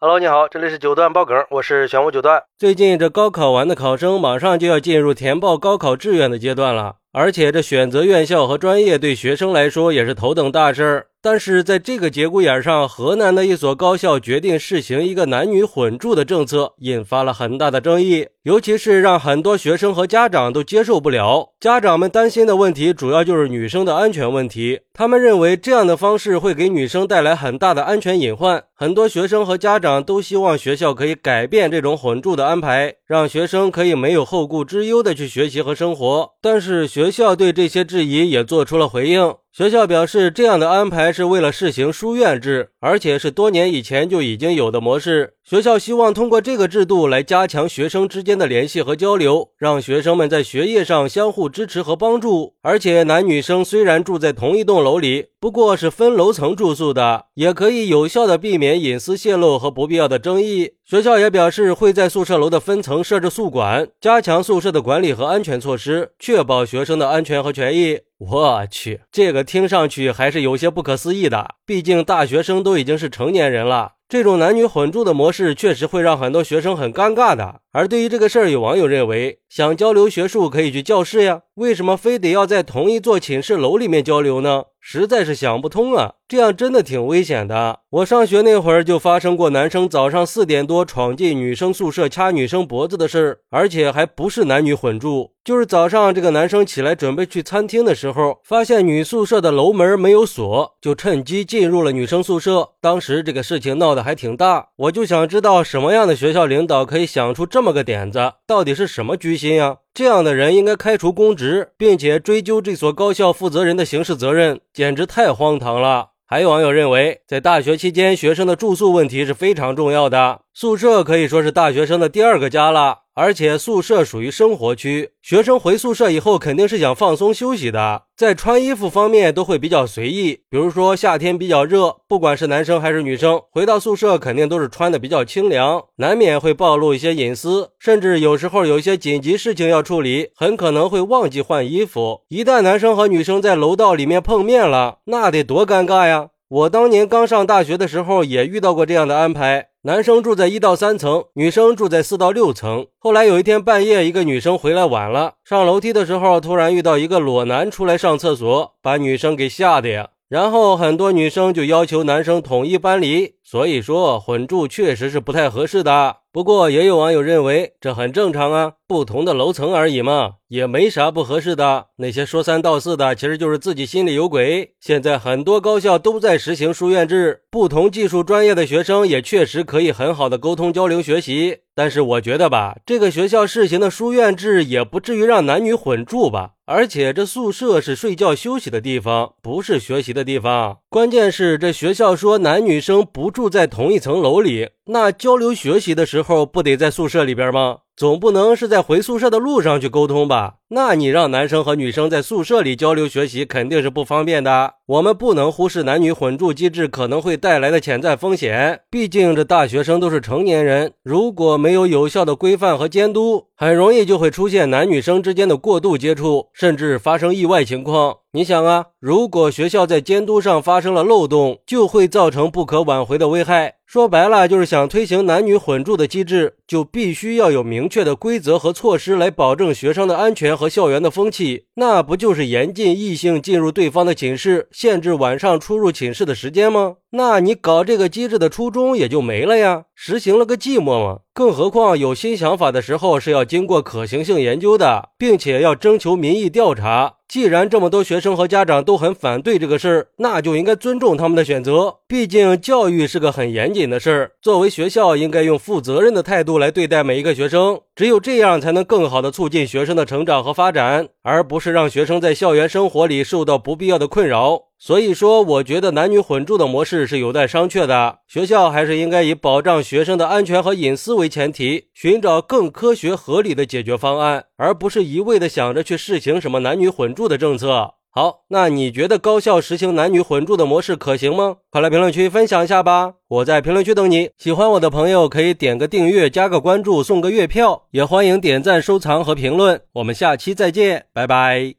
Hello，你好，这里是九段爆梗，我是玄武九段。最近这高考完的考生马上就要进入填报高考志愿的阶段了，而且这选择院校和专业对学生来说也是头等大事儿。但是在这个节骨眼上，河南的一所高校决定试行一个男女混住的政策，引发了很大的争议，尤其是让很多学生和家长都接受不了。家长们担心的问题主要就是女生的安全问题，他们认为这样的方式会给女生带来很大的安全隐患。很多学生和家长都希望学校可以改变这种混住的安排，让学生可以没有后顾之忧的去学习和生活。但是学校对这些质疑也做出了回应。学校表示，这样的安排是为了试行书院制，而且是多年以前就已经有的模式。学校希望通过这个制度来加强学生之间的联系和交流，让学生们在学业上相互支持和帮助。而且，男女生虽然住在同一栋楼里，不过是分楼层住宿的，也可以有效的避免隐私泄露和不必要的争议。学校也表示，会在宿舍楼的分层设置宿管，加强宿舍的管理和安全措施，确保学生的安全和权益。我去，这个听上去还是有些不可思议的。毕竟大学生都已经是成年人了，这种男女混住的模式确实会让很多学生很尴尬的。而对于这个事儿，有网友认为，想交流学术可以去教室呀，为什么非得要在同一座寝室楼里面交流呢？实在是想不通啊！这样真的挺危险的。我上学那会儿就发生过男生早上四点多闯进女生宿舍掐女生脖子的事儿，而且还不是男女混住，就是早上这个男生起来准备去餐厅的时候，发现女宿舍的楼门没有锁，就趁机进入了女生宿舍。当时这个事情闹得还挺大，我就想知道什么样的学校领导可以想出这么这个点子，到底是什么居心啊？这样的人应该开除公职，并且追究这所高校负责人的刑事责任，简直太荒唐了。还有网友认为，在大学期间，学生的住宿问题是非常重要的，宿舍可以说是大学生的第二个家了。而且宿舍属于生活区，学生回宿舍以后肯定是想放松休息的，在穿衣服方面都会比较随意。比如说夏天比较热，不管是男生还是女生，回到宿舍肯定都是穿的比较清凉，难免会暴露一些隐私，甚至有时候有一些紧急事情要处理，很可能会忘记换衣服。一旦男生和女生在楼道里面碰面了，那得多尴尬呀！我当年刚上大学的时候也遇到过这样的安排。男生住在一到三层，女生住在四到六层。后来有一天半夜，一个女生回来晚了，上楼梯的时候突然遇到一个裸男出来上厕所，把女生给吓的呀。然后很多女生就要求男生统一搬离，所以说混住确实是不太合适的。不过也有网友认为这很正常啊，不同的楼层而已嘛，也没啥不合适的。那些说三道四的，其实就是自己心里有鬼。现在很多高校都在实行书院制，不同技术专业的学生也确实可以很好的沟通交流学习。但是我觉得吧，这个学校试行的书院制也不至于让男女混住吧。而且这宿舍是睡觉休息的地方，不是学习的地方。关键是这学校说男女生不住在同一层楼里。那交流学习的时候不得在宿舍里边吗？总不能是在回宿舍的路上去沟通吧？那你让男生和女生在宿舍里交流学习，肯定是不方便的。我们不能忽视男女混住机制可能会带来的潜在风险。毕竟这大学生都是成年人，如果没有有效的规范和监督，很容易就会出现男女生之间的过度接触，甚至发生意外情况。你想啊，如果学校在监督上发生了漏洞，就会造成不可挽回的危害。说白了，就是想推行男女混住的机制，就必须要有明确的规则和措施来保证学生的安全和校园的风气。那不就是严禁异性进入对方的寝室，限制晚上出入寝室的时间吗？那你搞这个机制的初衷也就没了呀，实行了个寂寞嘛。更何况有新想法的时候是要经过可行性研究的，并且要征求民意调查。既然这么多学生和家长都很反对这个事儿，那就应该尊重他们的选择。毕竟教育是个很严谨的事儿，作为学校应该用负责任的态度来对待每一个学生。只有这样，才能更好的促进学生的成长和发展，而不是让学生在校园生活里受到不必要的困扰。所以说，我觉得男女混住的模式是有待商榷的。学校还是应该以保障学生的安全和隐私为前提，寻找更科学合理的解决方案，而不是一味的想着去试行什么男女混住的政策。好，那你觉得高校实行男女混住的模式可行吗？快来评论区分享一下吧！我在评论区等你。喜欢我的朋友可以点个订阅、加个关注、送个月票，也欢迎点赞、收藏和评论。我们下期再见，拜拜。